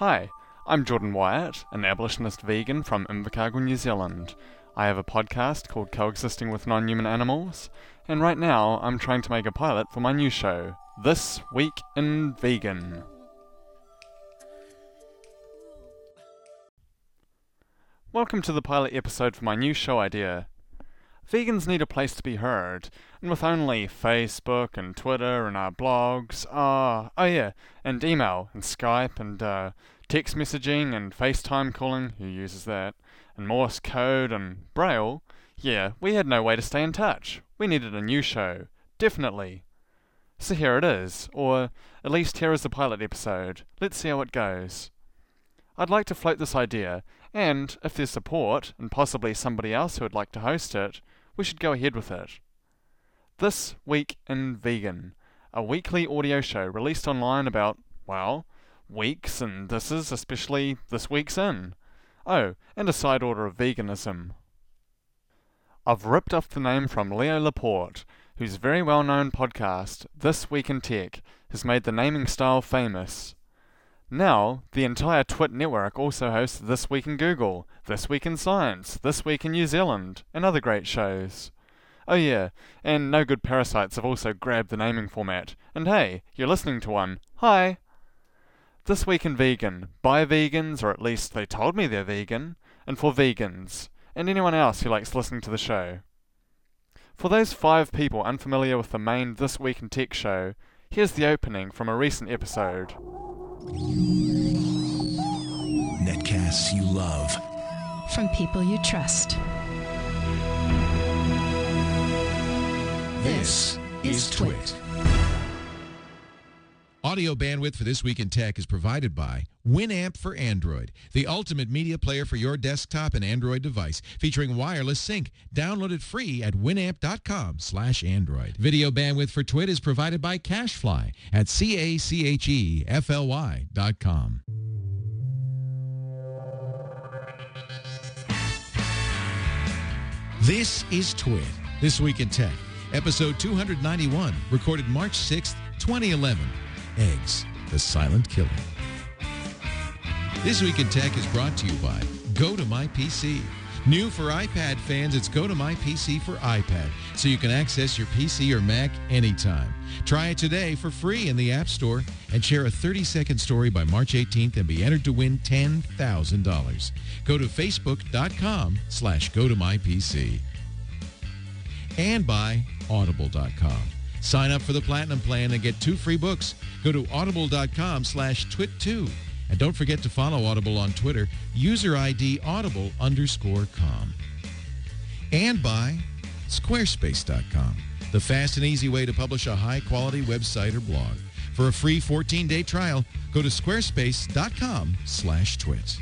Hi, I'm Jordan Wyatt, an abolitionist vegan from Invercargill, New Zealand. I have a podcast called Coexisting with Non Human Animals, and right now I'm trying to make a pilot for my new show, This Week in Vegan. Welcome to the pilot episode for my new show idea. Vegans need a place to be heard, and with only Facebook and Twitter and our blogs, uh, oh yeah, and email and Skype and uh, text messaging and FaceTime calling, who uses that, and Morse code and Braille, yeah, we had no way to stay in touch. We needed a new show, definitely. So here it is, or at least here is the pilot episode. Let's see how it goes. I'd like to float this idea, and if there's support, and possibly somebody else who would like to host it, we should go ahead with it. This Week in Vegan, a weekly audio show released online about, well, weeks, and this is especially this week's in. Oh, and a side order of veganism. I've ripped off the name from Leo Laporte, whose very well known podcast, This Week in Tech, has made the naming style famous. Now, the entire Twit network also hosts This Week in Google, This Week in Science, This Week in New Zealand, and other great shows. Oh yeah, and No Good Parasites have also grabbed the naming format. And hey, you're listening to one. Hi! This Week in Vegan, by vegans, or at least they told me they're vegan, and for vegans, and anyone else who likes listening to the show. For those five people unfamiliar with the main This Week in Tech show, here's the opening from a recent episode. Netcasts you love. From people you trust. This is Twit. Audio bandwidth for This Week in Tech is provided by Winamp for Android, the ultimate media player for your desktop and Android device, featuring wireless sync. Download it free at winamp.com slash Android. Video bandwidth for Twit is provided by CacheFly at C-A-C-H-E-F-L-Y dot com. This is Twit, This Week in Tech, episode 291, recorded March 6th, 2011. Eggs, the silent killer. This Week in Tech is brought to you by GoToMyPC. New for iPad fans, it's GoToMyPC for iPad, so you can access your PC or Mac anytime. Try it today for free in the App Store and share a 30-second story by March 18th and be entered to win $10,000. Go to facebook.com slash go to my PC. And by audible.com. Sign up for the Platinum Plan and get two free books. Go to audible.com slash twit2. And don't forget to follow Audible on Twitter, user ID audible underscore com. And by squarespace.com, the fast and easy way to publish a high-quality website or blog. For a free 14-day trial, go to squarespace.com slash twit.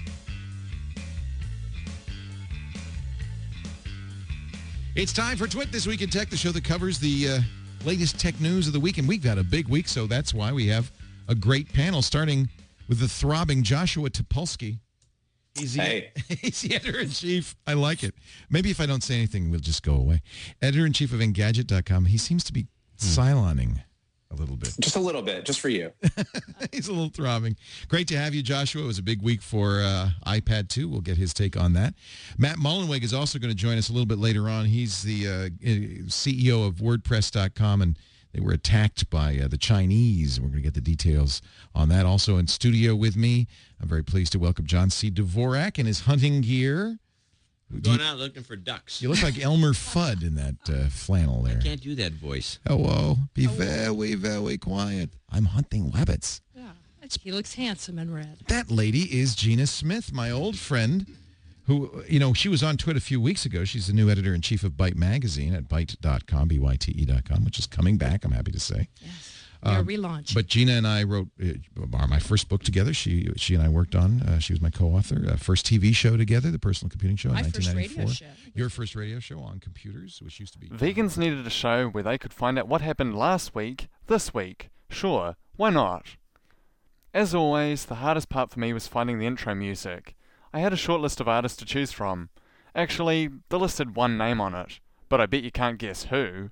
It's time for Twit This Week in Tech, the show that covers the uh, latest tech news of the week. And we've got a big week, so that's why we have a great panel starting with the throbbing Joshua Topolsky. He's the, Hey. he's the editor-in-chief. I like it. Maybe if I don't say anything, we'll just go away. Editor-in-chief of Engadget.com. He seems to be hmm. siloning a little bit. Just a little bit, just for you. He's a little throbbing. Great to have you, Joshua. It was a big week for uh, iPad 2. We'll get his take on that. Matt Mullenweg is also going to join us a little bit later on. He's the uh, CEO of WordPress.com, and they were attacked by uh, the Chinese. We're going to get the details on that. Also in studio with me, I'm very pleased to welcome John C. Dvorak in his hunting gear. Do Going out looking for ducks. you look like Elmer Fudd in that uh, flannel there. I can't do that voice. Hello. Be very, very quiet. I'm hunting rabbits. Yeah, he looks handsome in red. That lady is Gina Smith, my old friend, who, you know, she was on Twitter a few weeks ago. She's the new editor-in-chief of Byte Magazine at byte.com, B-Y-T-E.com, which is coming back, I'm happy to say. Yes. They're Um, relaunching. But Gina and I wrote uh, my first book together. She she and I worked on. Uh, she was my co-author. Uh, first TV show together, the Personal Computing Show, My in first radio 1994. show. Your first radio show on computers, which used to be Vegans needed a show where they could find out what happened last week, this week. Sure, why not? As always, the hardest part for me was finding the intro music. I had a short list of artists to choose from. Actually, the list had one name on it, but I bet you can't guess who.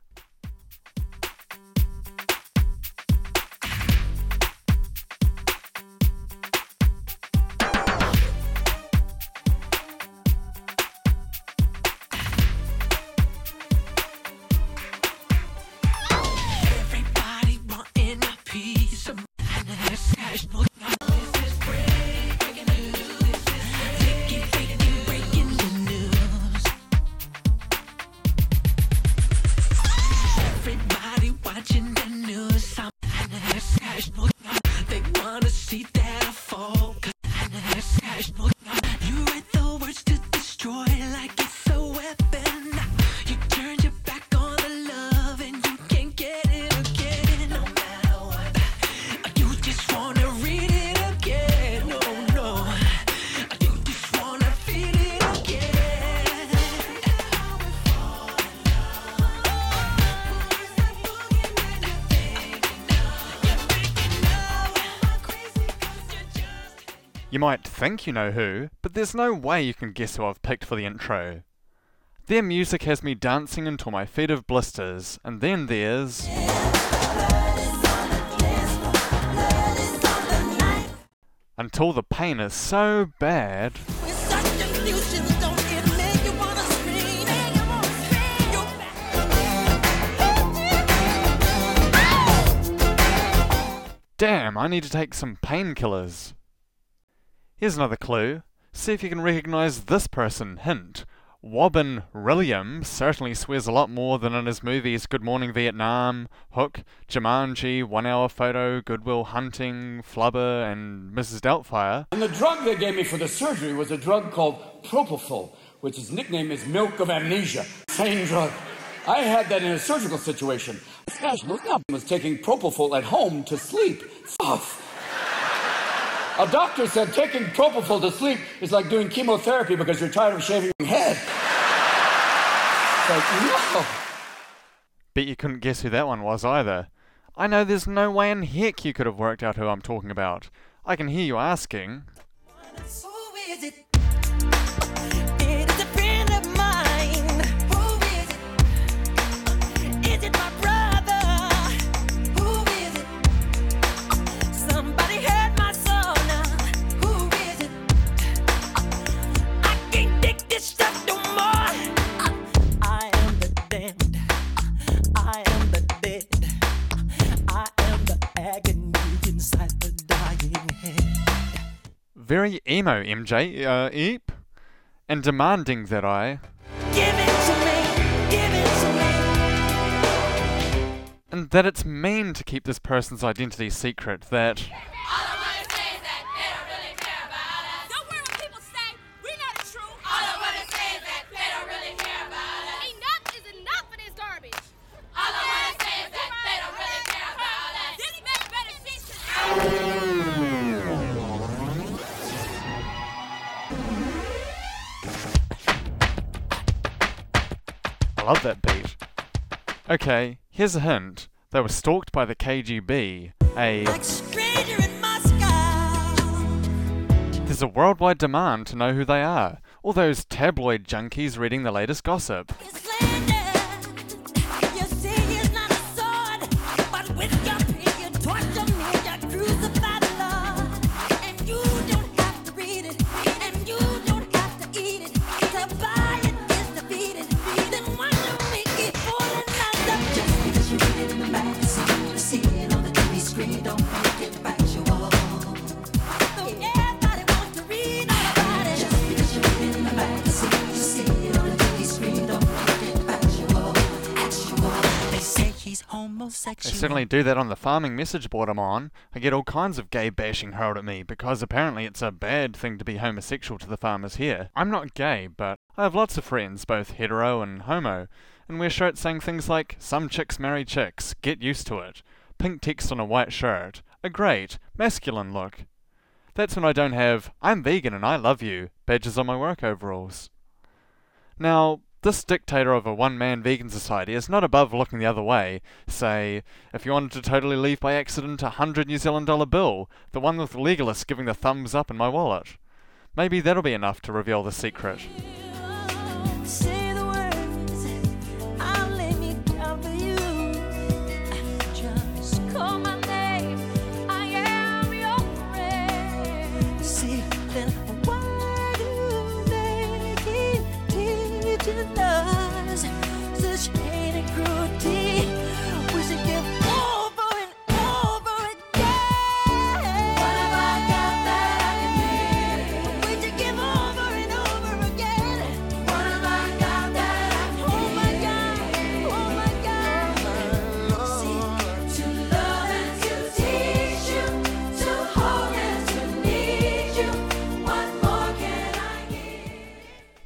Think you know who, but there's no way you can guess who I've picked for the intro. Their music has me dancing until my feet have blisters, and then there's. Until the pain is so bad. Damn, I need to take some painkillers. Here's another clue. See if you can recognize this person. Hint. Wobbin Rilliam certainly swears a lot more than in his movies Good Morning Vietnam, Hook, Jumanji, One Hour Photo, Good Will Hunting, Flubber, and Mrs. Doubtfire. And the drug they gave me for the surgery was a drug called Propofol, which his nickname is Milk of Amnesia. Same drug. I had that in a surgical situation. Gosh, was taking Propofol at home to sleep. Fuck. A doctor said taking Propofol to sleep is like doing chemotherapy because you're tired of shaving your head. It's like, no. Bet you couldn't guess who that one was either. I know there's no way in heck you could have worked out who I'm talking about. I can hear you asking. Very emo, MJ, uh, Eep. And demanding that I. Give it to me. Give it to me. And that it's mean to keep this person's identity secret, that. Love that beat. Okay, here's a hint. They were stalked by the KGB. A. Like stranger in There's a worldwide demand to know who they are. All those tabloid junkies reading the latest gossip. Certainly do that on the farming message board I'm on. I get all kinds of gay bashing hurled at me because apparently it's a bad thing to be homosexual to the farmers here. I'm not gay, but I have lots of friends, both hetero and homo, and wear shirts saying things like, Some chicks marry chicks, get used to it, pink text on a white shirt, a great, masculine look. That's when I don't have, I'm vegan and I love you, badges on my work overalls. Now, this dictator of a one man vegan society is not above looking the other way. Say, if you wanted to totally leave by accident a hundred New Zealand dollar bill, the one with the legalist giving the thumbs up in my wallet. Maybe that'll be enough to reveal the secret.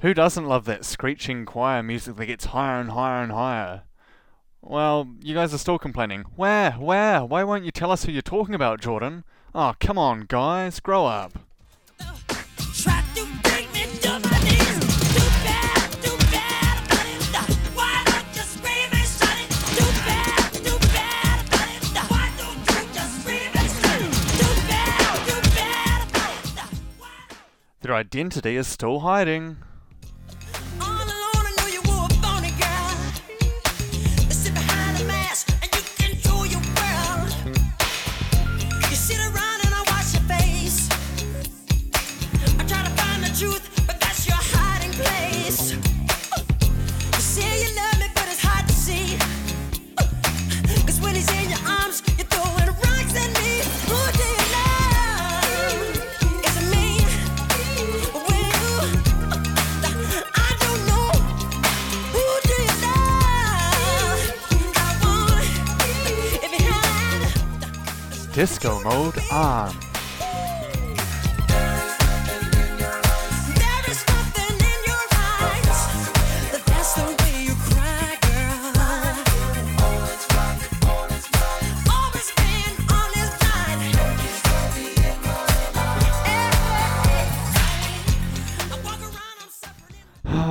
Who doesn't love that screeching choir music that gets higher and higher and higher? Well, you guys are still complaining. Where? Where? Why won't you tell us who you're talking about, Jordan? Oh, come on, guys, grow up. Try identity is still to around, mode on.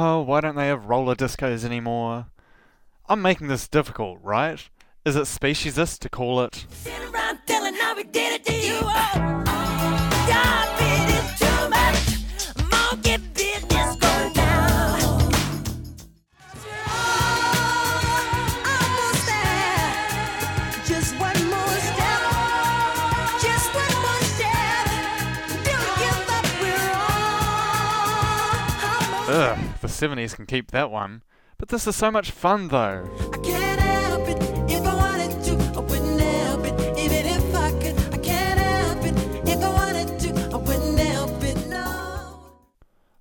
Oh, why don't they have roller discos anymore? I'm making this difficult, right? Is it speciesist to call it? Sit around telling how we did it to you. God, it is too much. Monkey business going down. Almost there. Just one more step. Just one more step. Don't give up, we're all Ugh, the 70s can keep that one. But this is so much fun though.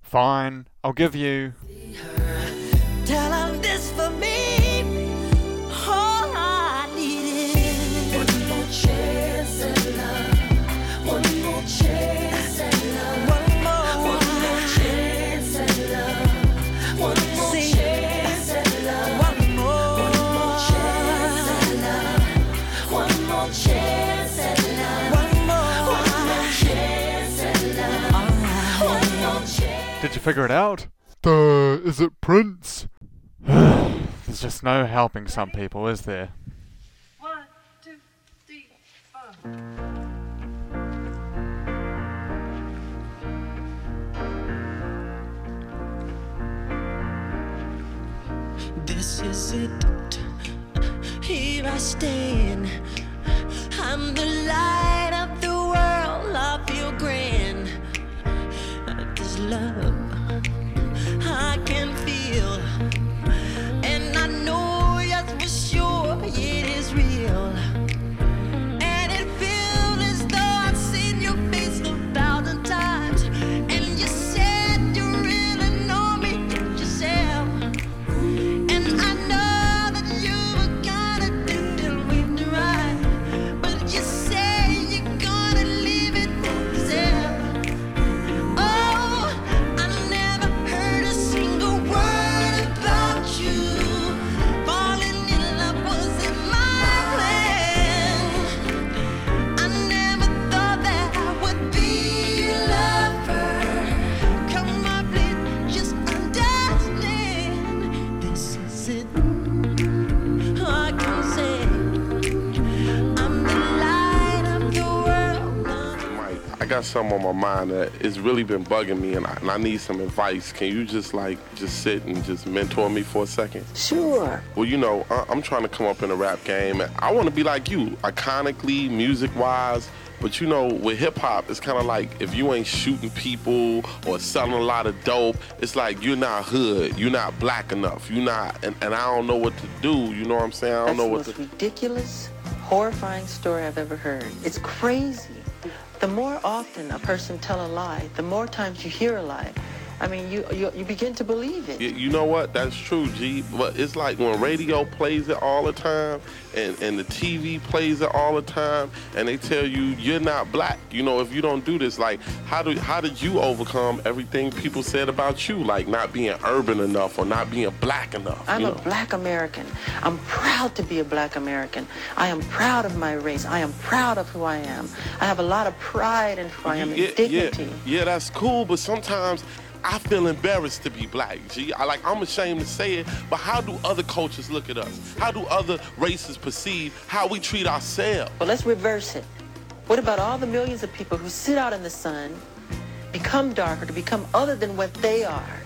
Fine, I'll give you. Did you figure it out? Duh, is it Prince? There's just no helping some people, is there? One, two, three, four. This is it. Here I stand. I'm the light of the world. I feel grand. Love I can feel. Got something on my mind that has really been bugging me, and I, and I need some advice. Can you just like just sit and just mentor me for a second? Sure. Well, you know, I, I'm trying to come up in a rap game, and I want to be like you, iconically, music-wise. But you know, with hip hop, it's kind of like if you ain't shooting people or selling a lot of dope, it's like you're not hood, you're not black enough, you're not, and, and I don't know what to do. You know what I'm saying? I don't That's know the what most to. ridiculous, horrifying story I've ever heard. It's crazy. The more often a person tell a lie, the more times you hear a lie. I mean, you you, you begin to believe it. You know what? That's true, G. But it's like when radio plays it all the time and, and the TV plays it all the time and they tell you you're not black. You know, if you don't do this, like how do how did you overcome everything people said about you? Like not being urban enough or not being black enough. I'm you a know? black American. I'm proud to be a black American. I am proud of my race. I am proud of who I am. I have a lot of pride in who I am yeah, and dignity. Yeah, yeah, that's cool, but sometimes I feel embarrassed to be black. G, I like I'm ashamed to say it, but how do other cultures look at us? How do other races perceive how we treat ourselves? Well, let's reverse it. What about all the millions of people who sit out in the sun become darker, to become other than what they are.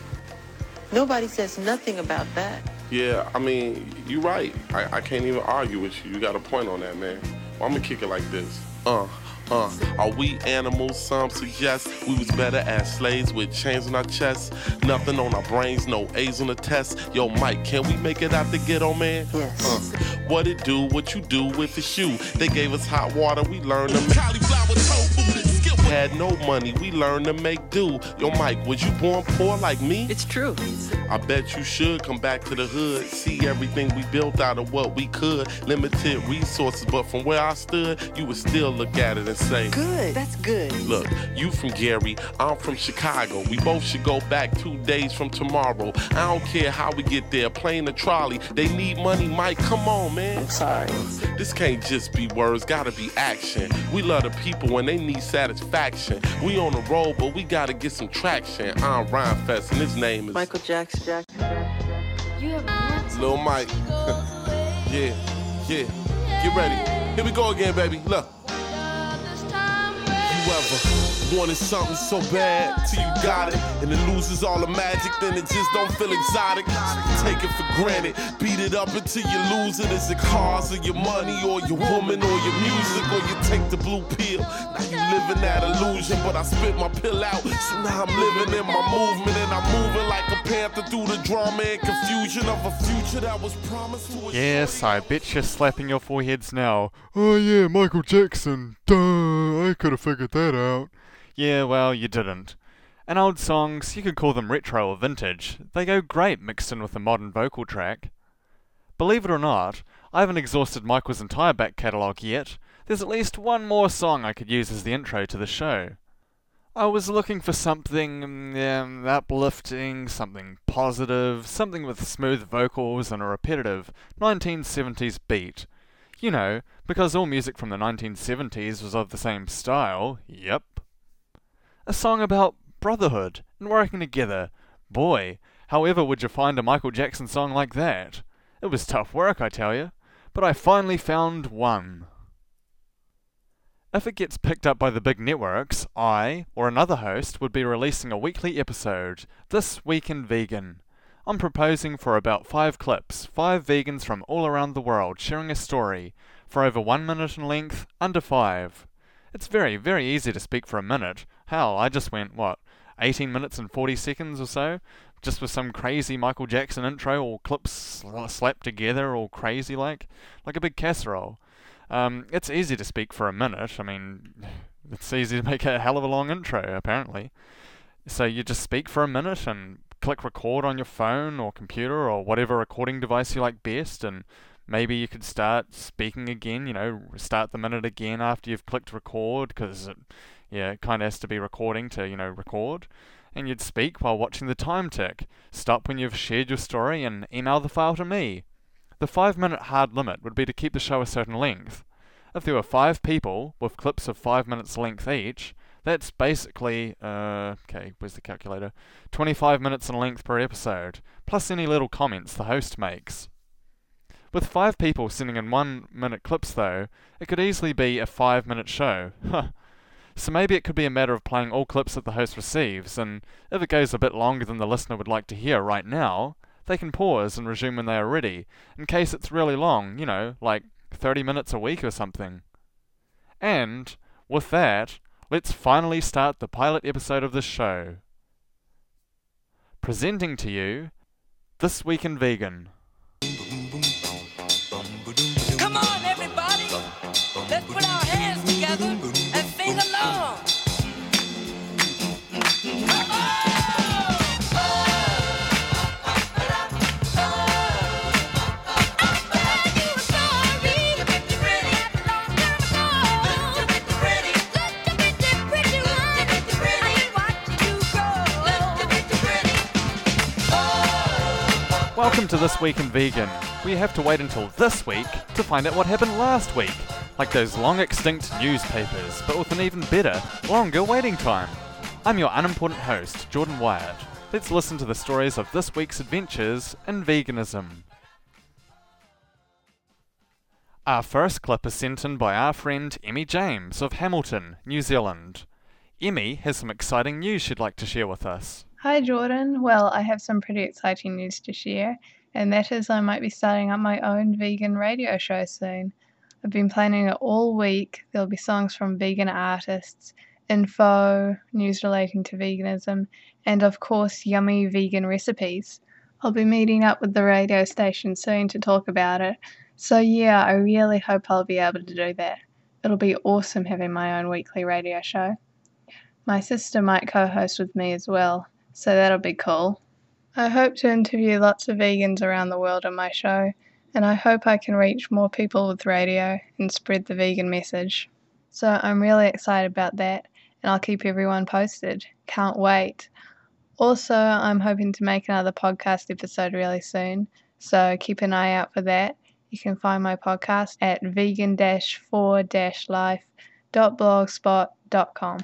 Nobody says nothing about that. Yeah, I mean, you're right. I, I can't even argue with you. You got a point on that, man. Well, I'm gonna kick it like this. Uh, uh, are we animals? Some suggest we was better as slaves with chains on our chests. Nothing on our brains, no A's on the test. Yo, Mike, can we make it out the ghetto, man? Yes. Uh, what it do, what you do with the shoe. They gave us hot water, we learned to cauliflower tofu. Had no money, we learned to make do. Yo, Mike, was you born poor like me? It's true. I bet you should come back to the hood, see everything we built out of what we could. Limited resources, but from where I stood, you would still look at it and say, Good. That's good. Look, you from Gary, I'm from Chicago. We both should go back two days from tomorrow. I don't care how we get there, plane or trolley. They need money, Mike. Come on, man. I'm sorry. This can't just be words, gotta be action. We love the people when they need satisfaction. We on the road, but we gotta get some traction. I'm Ryan Fest, and his name is Michael Jackson. Jackson. Jackson. Lil Mike. yeah, yeah. Get ready. Here we go again, baby. Look. You ever wanted something so bad till you got it, and it loses all the magic, then it just don't feel exotic. Take it for granted, beat it up until you lose it. Is it cars or your money or your woman or your music or you take the blue pill? Now you living that illusion, but I spit my pill out, so now I'm living in my movement and I'm moving like a panther through the drama and confusion of a future that was promised to us. Yes, I bet you're slapping your foreheads now. Oh yeah, Michael Jackson. Duh, I could have figured that out. Yeah, well, you didn't. And old songs, you could call them retro or vintage. They go great mixed in with a modern vocal track. Believe it or not, I haven't exhausted Michael's entire back catalogue yet. There's at least one more song I could use as the intro to the show. I was looking for something um, uplifting, something positive, something with smooth vocals and a repetitive 1970s beat. You know, because all music from the 1970s was of the same style, yep. A song about brotherhood and working together. Boy, however would you find a Michael Jackson song like that? It was tough work, I tell you, but I finally found one. If it gets picked up by the big networks, I, or another host, would be releasing a weekly episode, This Week in Vegan. I'm proposing for about five clips, five vegans from all around the world sharing a story, for over one minute in length, under five. It's very, very easy to speak for a minute. Hell, I just went, what, 18 minutes and 40 seconds or so? Just with some crazy Michael Jackson intro, or clips sl- slapped together, all crazy like, like a big casserole. Um, it's easy to speak for a minute. I mean, it's easy to make a hell of a long intro, apparently. So you just speak for a minute and click record on your phone or computer or whatever recording device you like best, and maybe you could start speaking again, you know, start the minute again after you've clicked record, because yeah, it kind of has to be recording to, you know, record. And you'd speak while watching the time tick. Stop when you've shared your story and email the file to me. The five minute hard limit would be to keep the show a certain length. If there were five people with clips of five minutes length each, that's basically, uh, okay, where's the calculator? 25 minutes in length per episode, plus any little comments the host makes. With five people sending in one minute clips, though, it could easily be a five minute show. so maybe it could be a matter of playing all clips that the host receives, and if it goes a bit longer than the listener would like to hear right now, they can pause and resume when they are ready, in case it's really long, you know, like 30 minutes a week or something. And, with that, let's finally start the pilot episode of this show. Presenting to you, This Week in Vegan. Welcome to This Week in Vegan. We have to wait until this week to find out what happened last week, like those long extinct newspapers, but with an even better, longer waiting time. I'm your unimportant host, Jordan Wyatt. Let's listen to the stories of this week's adventures in veganism. Our first clip is sent in by our friend Emmy James of Hamilton, New Zealand. Emmy has some exciting news she'd like to share with us. Hi, Jordan. Well, I have some pretty exciting news to share, and that is I might be starting up my own vegan radio show soon. I've been planning it all week. There'll be songs from vegan artists, info, news relating to veganism, and of course, yummy vegan recipes. I'll be meeting up with the radio station soon to talk about it. So, yeah, I really hope I'll be able to do that. It'll be awesome having my own weekly radio show. My sister might co host with me as well, so that'll be cool. I hope to interview lots of vegans around the world on my show, and I hope I can reach more people with radio and spread the vegan message. So I'm really excited about that, and I'll keep everyone posted. Can't wait. Also, I'm hoping to make another podcast episode really soon, so keep an eye out for that. You can find my podcast at vegan 4 life.blogspot.com.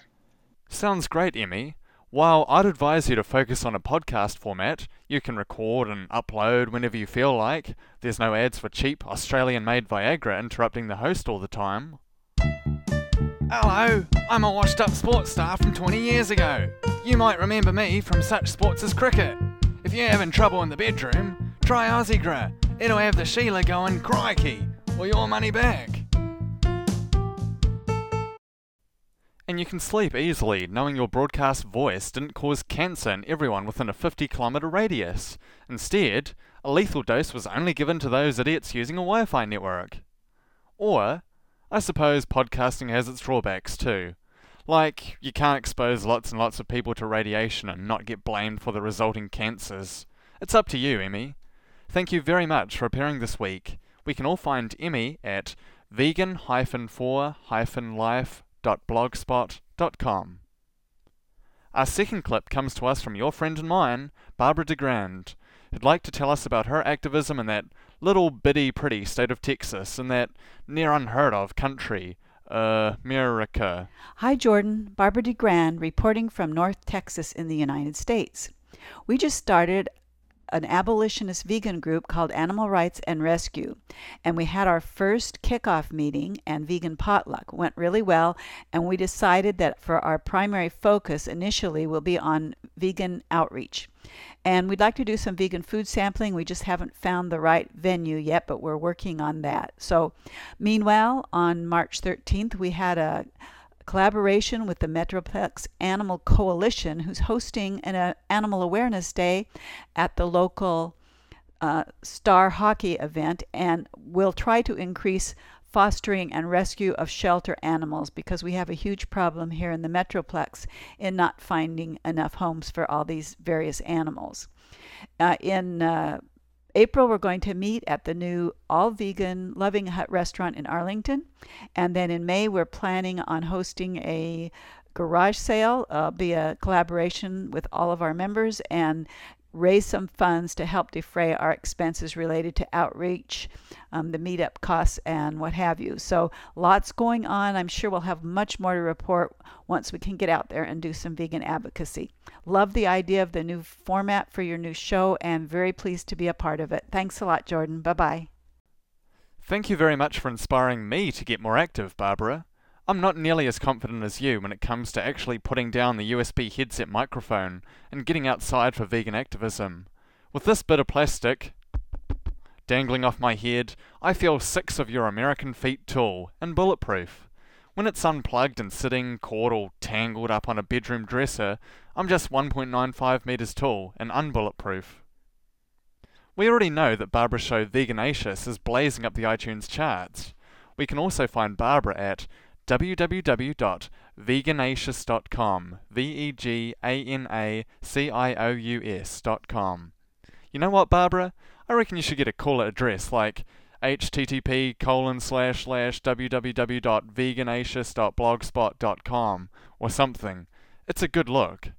Sounds great, Emmy. While I'd advise you to focus on a podcast format, you can record and upload whenever you feel like. There's no ads for cheap Australian made Viagra interrupting the host all the time. Hello, I'm a washed up sports star from 20 years ago. You might remember me from such sports as cricket. If you're having trouble in the bedroom, try Aussiegras. It'll have the Sheila going crikey, or your money back. And you can sleep easily knowing your broadcast voice didn't cause cancer in everyone within a 50 kilometre radius. Instead, a lethal dose was only given to those idiots using a Wi Fi network. Or, I suppose podcasting has its drawbacks too. Like, you can't expose lots and lots of people to radiation and not get blamed for the resulting cancers. It's up to you, Emmy. Thank you very much for appearing this week. We can all find Emmy at vegan-4-life.blogspot.com. Our second clip comes to us from your friend and mine, Barbara DeGrande, who'd like to tell us about her activism in that little bitty pretty state of Texas, in that near unheard of country, uh, America. Hi, Jordan. Barbara DeGrande reporting from North Texas in the United States. We just started an abolitionist vegan group called Animal Rights and Rescue. And we had our first kickoff meeting and vegan potluck. Went really well. And we decided that for our primary focus initially will be on vegan outreach. And we'd like to do some vegan food sampling. We just haven't found the right venue yet, but we're working on that. So, meanwhile, on March 13th, we had a collaboration with the Metroplex Animal Coalition, who's hosting an uh, Animal Awareness Day at the local uh, Star Hockey event, and will try to increase fostering and rescue of shelter animals because we have a huge problem here in the Metroplex in not finding enough homes for all these various animals. Uh, in uh, April, we're going to meet at the new all vegan Loving Hut restaurant in Arlington. And then in May, we're planning on hosting a garage sale, uh, be a collaboration with all of our members, and raise some funds to help defray our expenses related to outreach, um, the meetup costs, and what have you. So, lots going on. I'm sure we'll have much more to report once we can get out there and do some vegan advocacy. Love the idea of the new format for your new show and very pleased to be a part of it. Thanks a lot, Jordan. Bye bye. Thank you very much for inspiring me to get more active, Barbara. I'm not nearly as confident as you when it comes to actually putting down the USB headset microphone and getting outside for vegan activism. With this bit of plastic dangling off my head, I feel six of your American feet tall and bulletproof. When it's unplugged and sitting caught or tangled up on a bedroom dresser, I'm just 1.95 meters tall and unbulletproof. We already know that Barbara's show Veganacious is blazing up the iTunes charts. We can also find Barbara at www.veganacious.com. V E G A N A C I O U S.com. You know what, Barbara? I reckon you should get a cooler address like http colon slash slash www.veganacious.blogspot.com or something. It's a good look.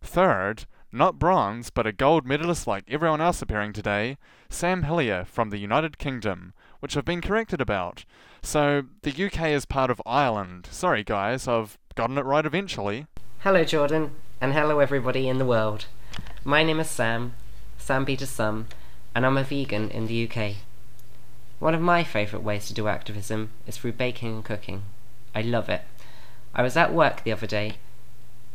Third, not bronze, but a gold medalist like everyone else appearing today, Sam Hillier from the United Kingdom, which I've been corrected about. So, the UK is part of Ireland. Sorry, guys, I've gotten it right eventually. Hello, Jordan, and hello, everybody in the world. My name is Sam, Sam Peter Sum, and I'm a vegan in the UK. One of my favourite ways to do activism is through baking and cooking. I love it. I was at work the other day,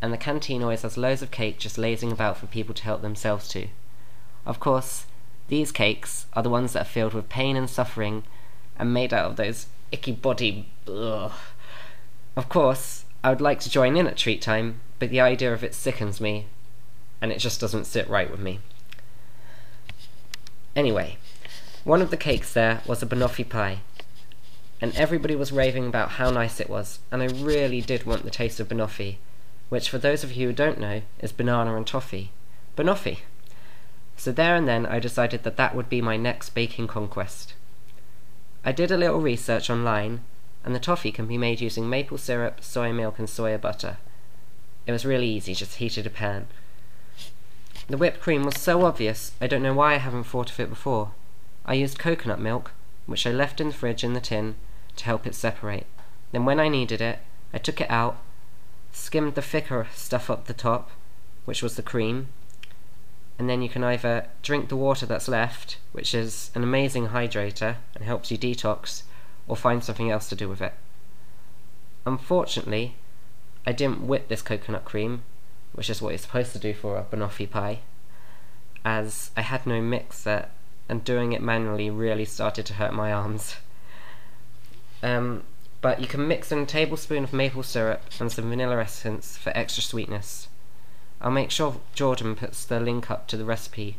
and the canteen always has loads of cake just lazing about for people to help themselves to. Of course, these cakes are the ones that are filled with pain and suffering and made out of those icky body. Ugh. Of course, I would like to join in at treat time, but the idea of it sickens me, and it just doesn't sit right with me. Anyway, one of the cakes there was a banoffee pie, and everybody was raving about how nice it was, and I really did want the taste of banoffee, which for those of you who don't know is banana and toffee. Banoffee. So there and then I decided that that would be my next baking conquest. I did a little research online, and the toffee can be made using maple syrup, soy milk, and soya butter. It was really easy, just heated a pan. The whipped cream was so obvious, I don't know why I haven't thought of it before. I used coconut milk, which I left in the fridge in the tin to help it separate. Then when I needed it, I took it out, skimmed the thicker stuff up the top, which was the cream, and then you can either drink the water that's left, which is an amazing hydrator and helps you detox, or find something else to do with it. Unfortunately, I didn't whip this coconut cream, which is what you're supposed to do for a banoffee pie, as I had no mixer, and doing it manually really started to hurt my arms. Um, but you can mix in a tablespoon of maple syrup and some vanilla essence for extra sweetness. I'll make sure Jordan puts the link up to the recipe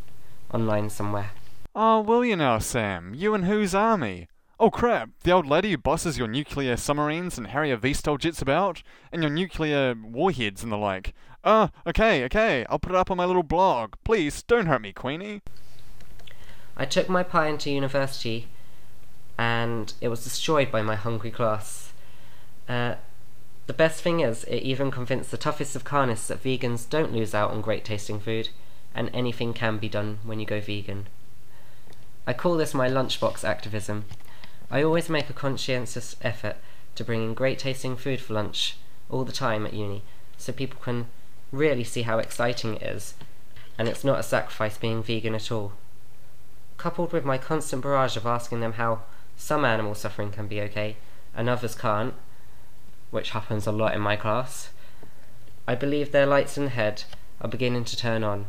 online somewhere. Oh, will you now, Sam? You and whose army? Oh crap, the old lady who bosses your nuclear submarines and Harrier V-style jets about, and your nuclear warheads and the like. Ah, okay, okay, I'll put it up on my little blog. Please, don't hurt me, Queenie. I took my pie into university and it was destroyed by my hungry class. Uh, the best thing is, it even convinced the toughest of carnists that vegans don't lose out on great tasting food, and anything can be done when you go vegan. I call this my lunchbox activism. I always make a conscientious effort to bring in great tasting food for lunch all the time at uni, so people can really see how exciting it is, and it's not a sacrifice being vegan at all. Coupled with my constant barrage of asking them how some animal suffering can be okay and others can't, which happens a lot in my class, I believe their lights in the head are beginning to turn on.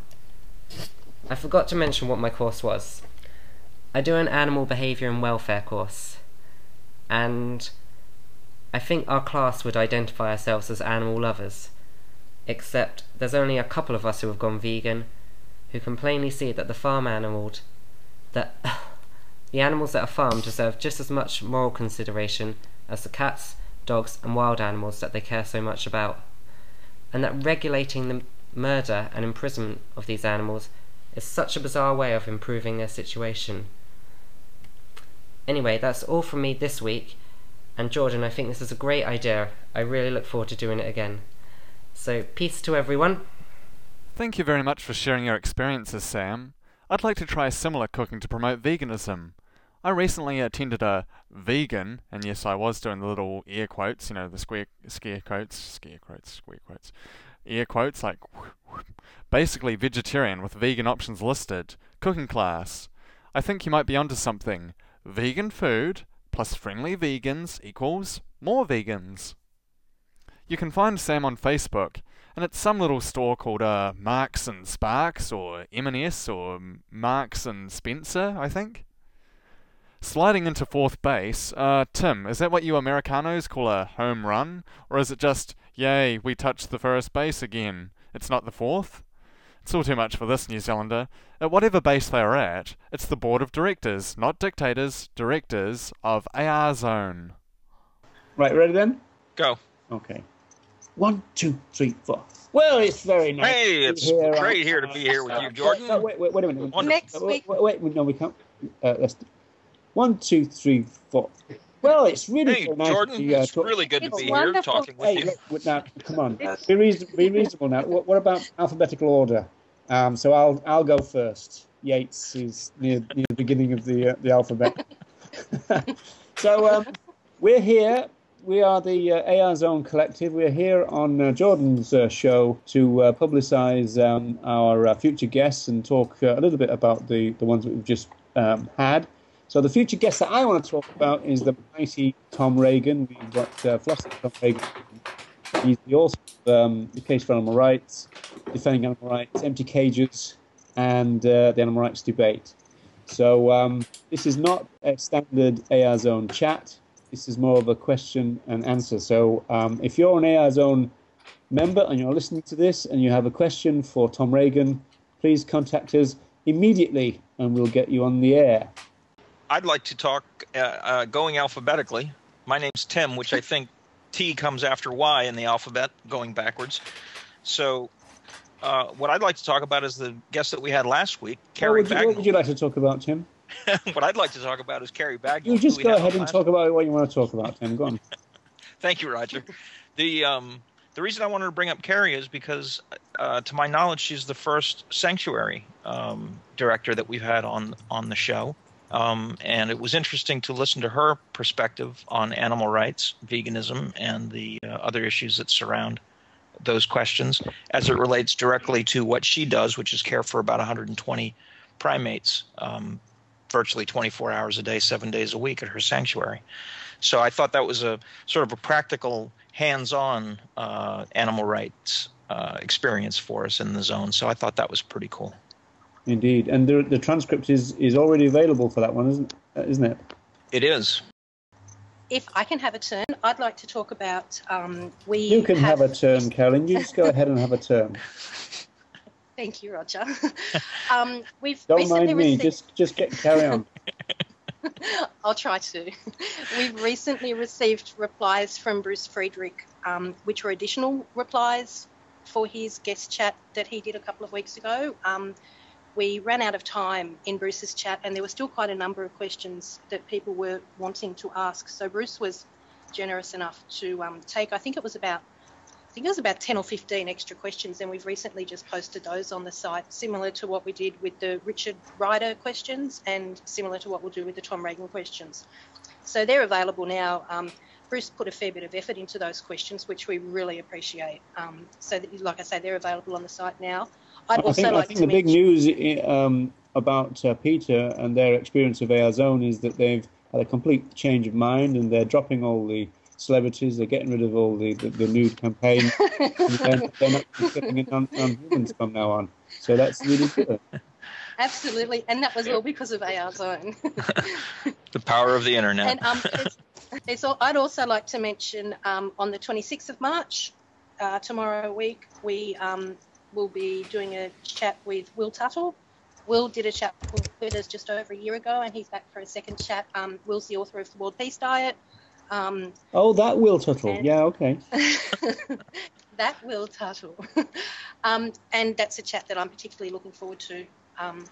I forgot to mention what my course was. I do an animal behaviour and welfare course, and I think our class would identify ourselves as animal lovers, except there's only a couple of us who have gone vegan, who can plainly see that the farm animals, that the animals that are farmed deserve just as much moral consideration as the cats, dogs, and wild animals that they care so much about, and that regulating the murder and imprisonment of these animals is such a bizarre way of improving their situation. Anyway, that's all from me this week, and Jordan, I think this is a great idea. I really look forward to doing it again. So, peace to everyone. Thank you very much for sharing your experiences, Sam. I'd like to try similar cooking to promote veganism. I recently attended a vegan, and yes, I was doing the little air quotes, you know, the square scare quotes, scare quotes, square quotes, air quotes, like basically vegetarian with vegan options listed. Cooking class. I think you might be onto something. Vegan food plus friendly vegans equals more vegans. You can find Sam on Facebook, and it's some little store called uh, Marks and Sparks or M&S or Marks and Spencer, I think. Sliding into fourth base, uh, Tim, is that what you Americanos call a home run? Or is it just, yay, we touched the first base again? It's not the fourth? It's all too much for this New Zealander. At whatever base they are at, it's the board of directors, not dictators, directors of AR Zone. Right, ready then? Go. Okay. One, two, three, four. Well, it's very nice. Hey, it's be here great on- here to be here with you, Uh, Jordan. no, wait, wait, wait a minute. Wonderful. Next wait, wait, wait, wait, no, we can't. Uh, let's. One, two, three, four. Well, it's really Hey, very nice Jordan, to uh, it's talk- really good to It's be here talking with Hey, you. look, now, come on, be, reason, be reasonable now. What, what about alphabetical order? Um, so I'll I'll go first. Yates is near near the beginning of the uh, the alphabet. so um, we're here. We are the uh, AR Zone Collective. We're here on uh, Jordan's uh, show to uh, publicise um, our uh, future guests and talk uh, a little bit about the, the ones that we've just um, had. So the future guest that I want to talk about is the mighty Tom Regan. We've got uh, Tom Regan He's the author of um, The Case for Animal Rights, Defending Animal Rights, Empty Cages, and uh, the Animal Rights Debate. So um, this is not a standard AR Zone chat. This is more of a question and answer. So um, if you're an AR Zone member and you're listening to this and you have a question for Tom Regan, please contact us immediately and we'll get you on the air. I'd like to talk uh, uh, going alphabetically. My name's Tim, which I think T comes after Y in the alphabet, going backwards. So, uh, what I'd like to talk about is the guest that we had last week, What Carrie would, you, what would you like to talk about, Tim? what I'd like to talk about is Carrie Bagnall. You just go ahead and talk about what you want to talk about, Tim. Go on. Thank you, Roger. The um, the reason I wanted to bring up Carrie is because, uh, to my knowledge, she's the first sanctuary um, director that we've had on on the show, um, and it was interesting to listen to her perspective on animal rights, veganism, and the uh, other issues that surround those questions as it relates directly to what she does, which is care for about 120 primates, um, virtually 24 hours a day, seven days a week at her sanctuary. So I thought that was a sort of a practical, hands-on uh, animal rights uh, experience for us in the zone. So I thought that was pretty cool. Indeed, and the the transcript is is already available for that one, isn't isn't it? It is. If I can have a turn, I'd like to talk about um, we. You can have a turn, Carolyn. You just go ahead and have a turn. Thank you, Roger. um, we've Don't recently mind me. received. Just just get carry on. I'll try to. We've recently received replies from Bruce Friedrich, um, which were additional replies for his guest chat that he did a couple of weeks ago. Um, we ran out of time in Bruce's chat, and there were still quite a number of questions that people were wanting to ask. So Bruce was generous enough to um, take. I think it was about. I think it was about 10 or 15 extra questions, and we've recently just posted those on the site, similar to what we did with the Richard Ryder questions and similar to what we'll do with the Tom Regan questions. So they're available now. Um, Bruce put a fair bit of effort into those questions, which we really appreciate. Um, so, that, like I say, they're available on the site now. I'd I also think, I think to the big mention- news um, about uh, PETA and their experience of AR Zone is that they've had a complete change of mind and they're dropping all the celebrities, they're getting rid of all the, the, the nude campaign, and they're, they're not getting it on, on humans from now on. So that's really good. Absolutely, and that was all because of AR Zone. The power of the internet. And um, it's, it's all, I'd also like to mention um, on the 26th of March, uh, tomorrow week, we um, will be doing a chat with Will Tuttle. Will did a chat with us just over a year ago, and he's back for a second chat. Um, Will's the author of the World Peace Diet. Um, Oh, that Will Tuttle. And- Yeah, okay. that Will Tuttle. um, and that's a chat that I'm particularly looking forward to. Um,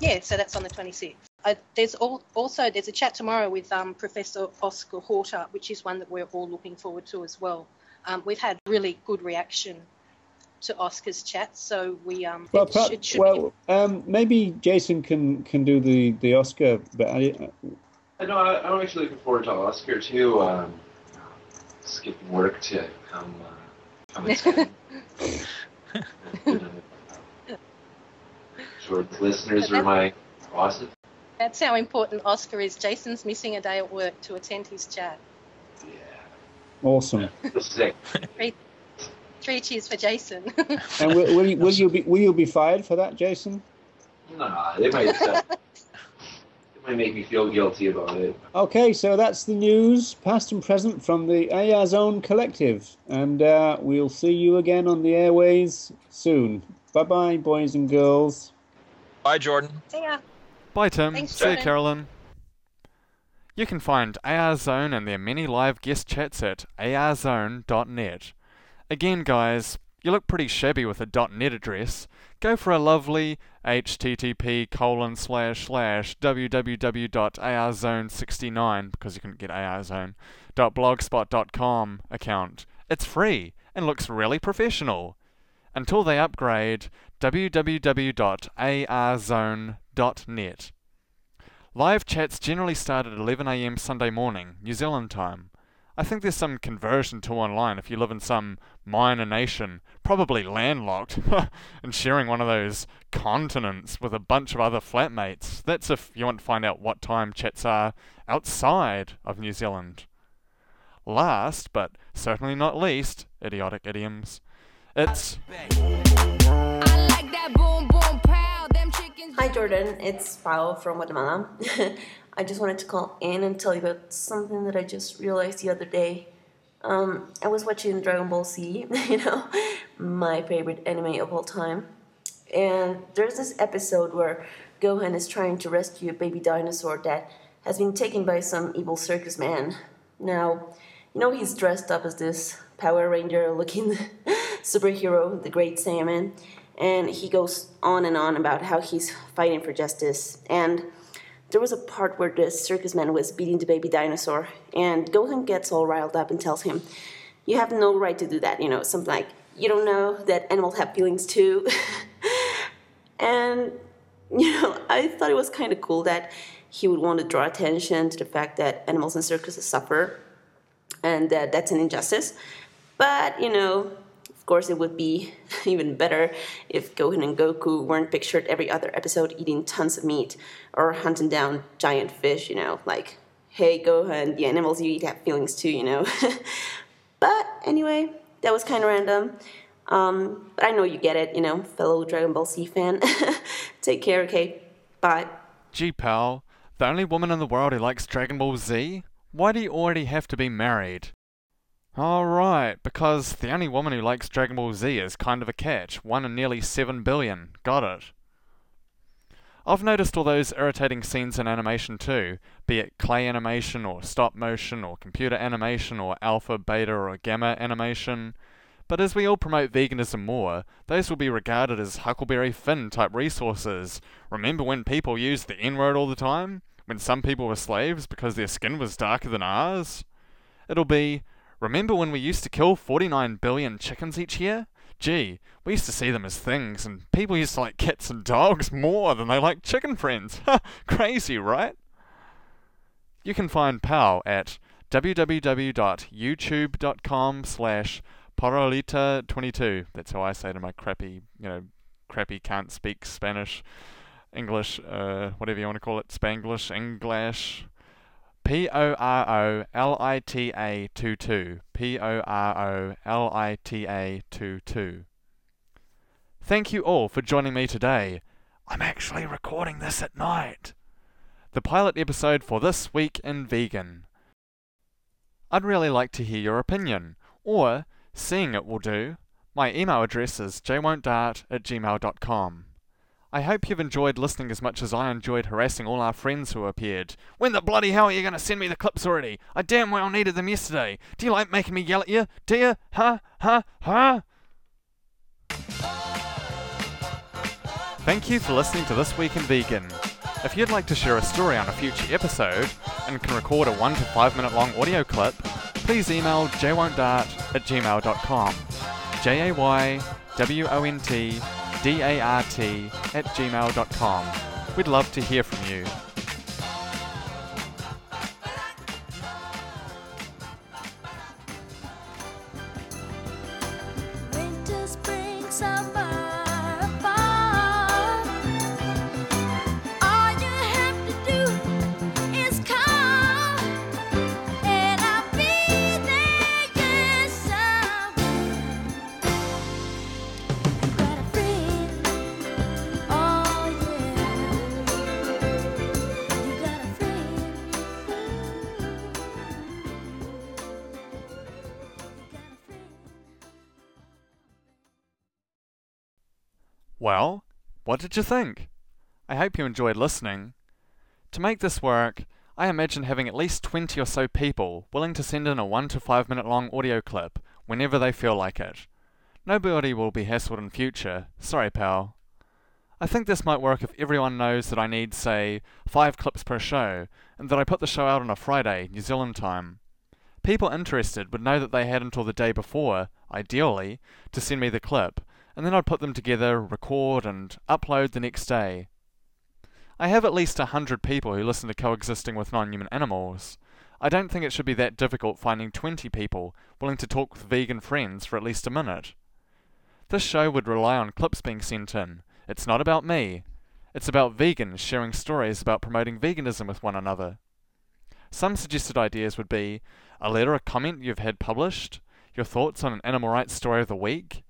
yeah, so that's on the 26th. Uh, there's all, also there's a chat tomorrow with um, Professor Oscar Horta, which is one that we're all looking forward to as well. Um, we've had really good reaction to Oscar's chat, so we um, Well, it, perhaps, it should well, um, maybe Jason can, can do the, the Oscar, but I, I know. I, I'm actually looking forward to Oscar too. Um, skipping work to come uh, come attend. sure, the listeners are my bosses. be, that's how important Oscar is. Jason's missing a day at work to attend his chat. Yeah. Awesome. Sick. Three, three cheers for Jason. And will, will, you, will you be will you be fired for that, Jason? Nah, they might. Uh, they might make me feel guilty about it. Okay, so that's the news, past and present, from the AR Zone Collective, and uh, we'll see you again on the airways soon. Bye bye, boys and girls. Bye, Jordan. See ya. Bye, Tim. Thanks, See you, Carolyn. You can find AR Zone and their many live guest chats at arzone.net. Again, guys, you look pretty shabby with a .net address. Go for a lovely http colon slash slash www.arzone69 because you couldn't get arzone dot blogspot.com account. It's free and looks really professional. Until they upgrade, www.arzone.net. Live chats generally start at 11am Sunday morning, New Zealand time. I think there's some conversion to online if you live in some minor nation, probably landlocked, and sharing one of those continents with a bunch of other flatmates. That's if you want to find out what time chats are outside of New Zealand. last, but certainly not least, idiotic idioms. It's Hi Jordan, it's Pao from Guatemala. I just wanted to call in and tell you about something that I just realized the other day. Um, I was watching Dragon Ball Z, you know, my favorite anime of all time. And there's this episode where Gohan is trying to rescue a baby dinosaur that has been taken by some evil circus man. Now, you know, he's dressed up as this Power Ranger looking superhero, the Great Saiyaman, and he goes on and on about how he's fighting for justice. And there was a part where the circus man was beating the baby dinosaur, and Gohan gets all riled up and tells him, You have no right to do that, you know, something like, You don't know that animals have feelings too. and, you know, I thought it was kind of cool that he would want to draw attention to the fact that animals in circuses suffer and that that's an injustice. But, you know, of course, it would be even better if Gohan and Goku weren't pictured every other episode eating tons of meat or hunting down giant fish, you know, like, hey, Gohan, the animals you eat have feelings too, you know. but anyway, that was kind of random. Um, but I know you get it, you know, fellow Dragon Ball Z fan. Take care, okay? Bye. Gee, pal, the only woman in the world who likes Dragon Ball Z? Why do you already have to be married? Alright, because the only woman who likes Dragon Ball Z is kind of a catch. One in nearly 7 billion. Got it. I've noticed all those irritating scenes in animation too, be it clay animation or stop motion or computer animation or alpha, beta or gamma animation. But as we all promote veganism more, those will be regarded as Huckleberry Finn type resources. Remember when people used the N word all the time? When some people were slaves because their skin was darker than ours? It'll be, Remember when we used to kill 49 billion chickens each year? Gee, we used to see them as things, and people used to like cats and dogs more than they like chicken friends. Crazy, right? You can find POW at www.youtube.com slash Parolita22. That's how I say to my crappy, you know, crappy can't speak Spanish, English, uh, whatever you want to call it, Spanglish, English, P O R O L I T A 2 2. P O R O L I T A 2 2. Thank you all for joining me today. I'm actually recording this at night. The pilot episode for this week in vegan. I'd really like to hear your opinion, or, seeing it will do, my email address is jaywontdart at gmail.com. I hope you've enjoyed listening as much as I enjoyed harassing all our friends who appeared. When the bloody hell are you going to send me the clips already? I damn well needed them yesterday. Do you like making me yell at you? Do you? Huh? Huh? Huh? Thank you for listening to This Week in Vegan. If you'd like to share a story on a future episode and can record a 1 to 5 minute long audio clip, please email jaywontdart at gmail.com. J A Y W O N T dart at gmail.com. We'd love to hear from you. Well, what did you think? I hope you enjoyed listening. To make this work, I imagine having at least 20 or so people willing to send in a 1 to 5 minute long audio clip whenever they feel like it. Nobody will be hassled in future. Sorry, pal. I think this might work if everyone knows that I need, say, 5 clips per show, and that I put the show out on a Friday, New Zealand time. People interested would know that they had until the day before, ideally, to send me the clip, and then I'd put them together, record, and upload the next day. I have at least a hundred people who listen to Coexisting with Non-Human Animals. I don't think it should be that difficult finding 20 people willing to talk with vegan friends for at least a minute. This show would rely on clips being sent in. It's not about me. It's about vegans sharing stories about promoting veganism with one another. Some suggested ideas would be a letter or comment you've had published, your thoughts on an animal rights story of the week,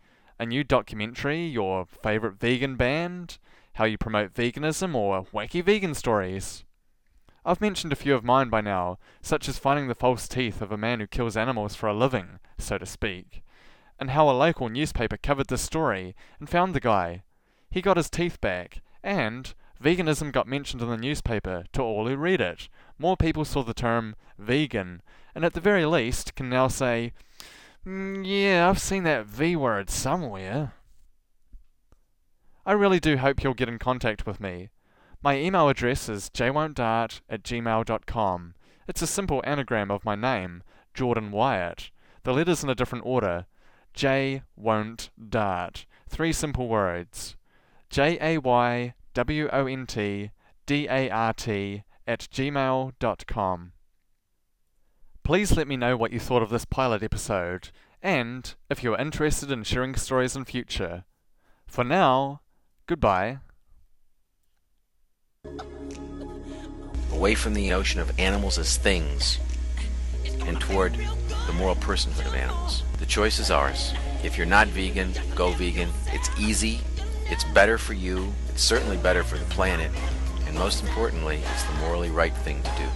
a new documentary, your favourite vegan band, how you promote veganism, or wacky vegan stories. I've mentioned a few of mine by now, such as finding the false teeth of a man who kills animals for a living, so to speak, and how a local newspaper covered this story and found the guy. He got his teeth back, and veganism got mentioned in the newspaper to all who read it. More people saw the term vegan, and at the very least can now say, mm, yeah, I've seen that V word somewhere. I really do hope you'll get in contact with me. My email address is jaywontdart at gmail.com. It's a simple anagram of my name, Jordan Wyatt. The letters in a different order. J won't dart. Three simple words. J A Y W O N T D A R T at gmail.com. Please let me know what you thought of this pilot episode, and if you are interested in sharing stories in future. For now, goodbye. Away from the notion of animals as things and toward the moral personhood of animals. The choice is ours. If you're not vegan, go vegan. It's easy, it's better for you, it's certainly better for the planet, and most importantly, it's the morally right thing to do.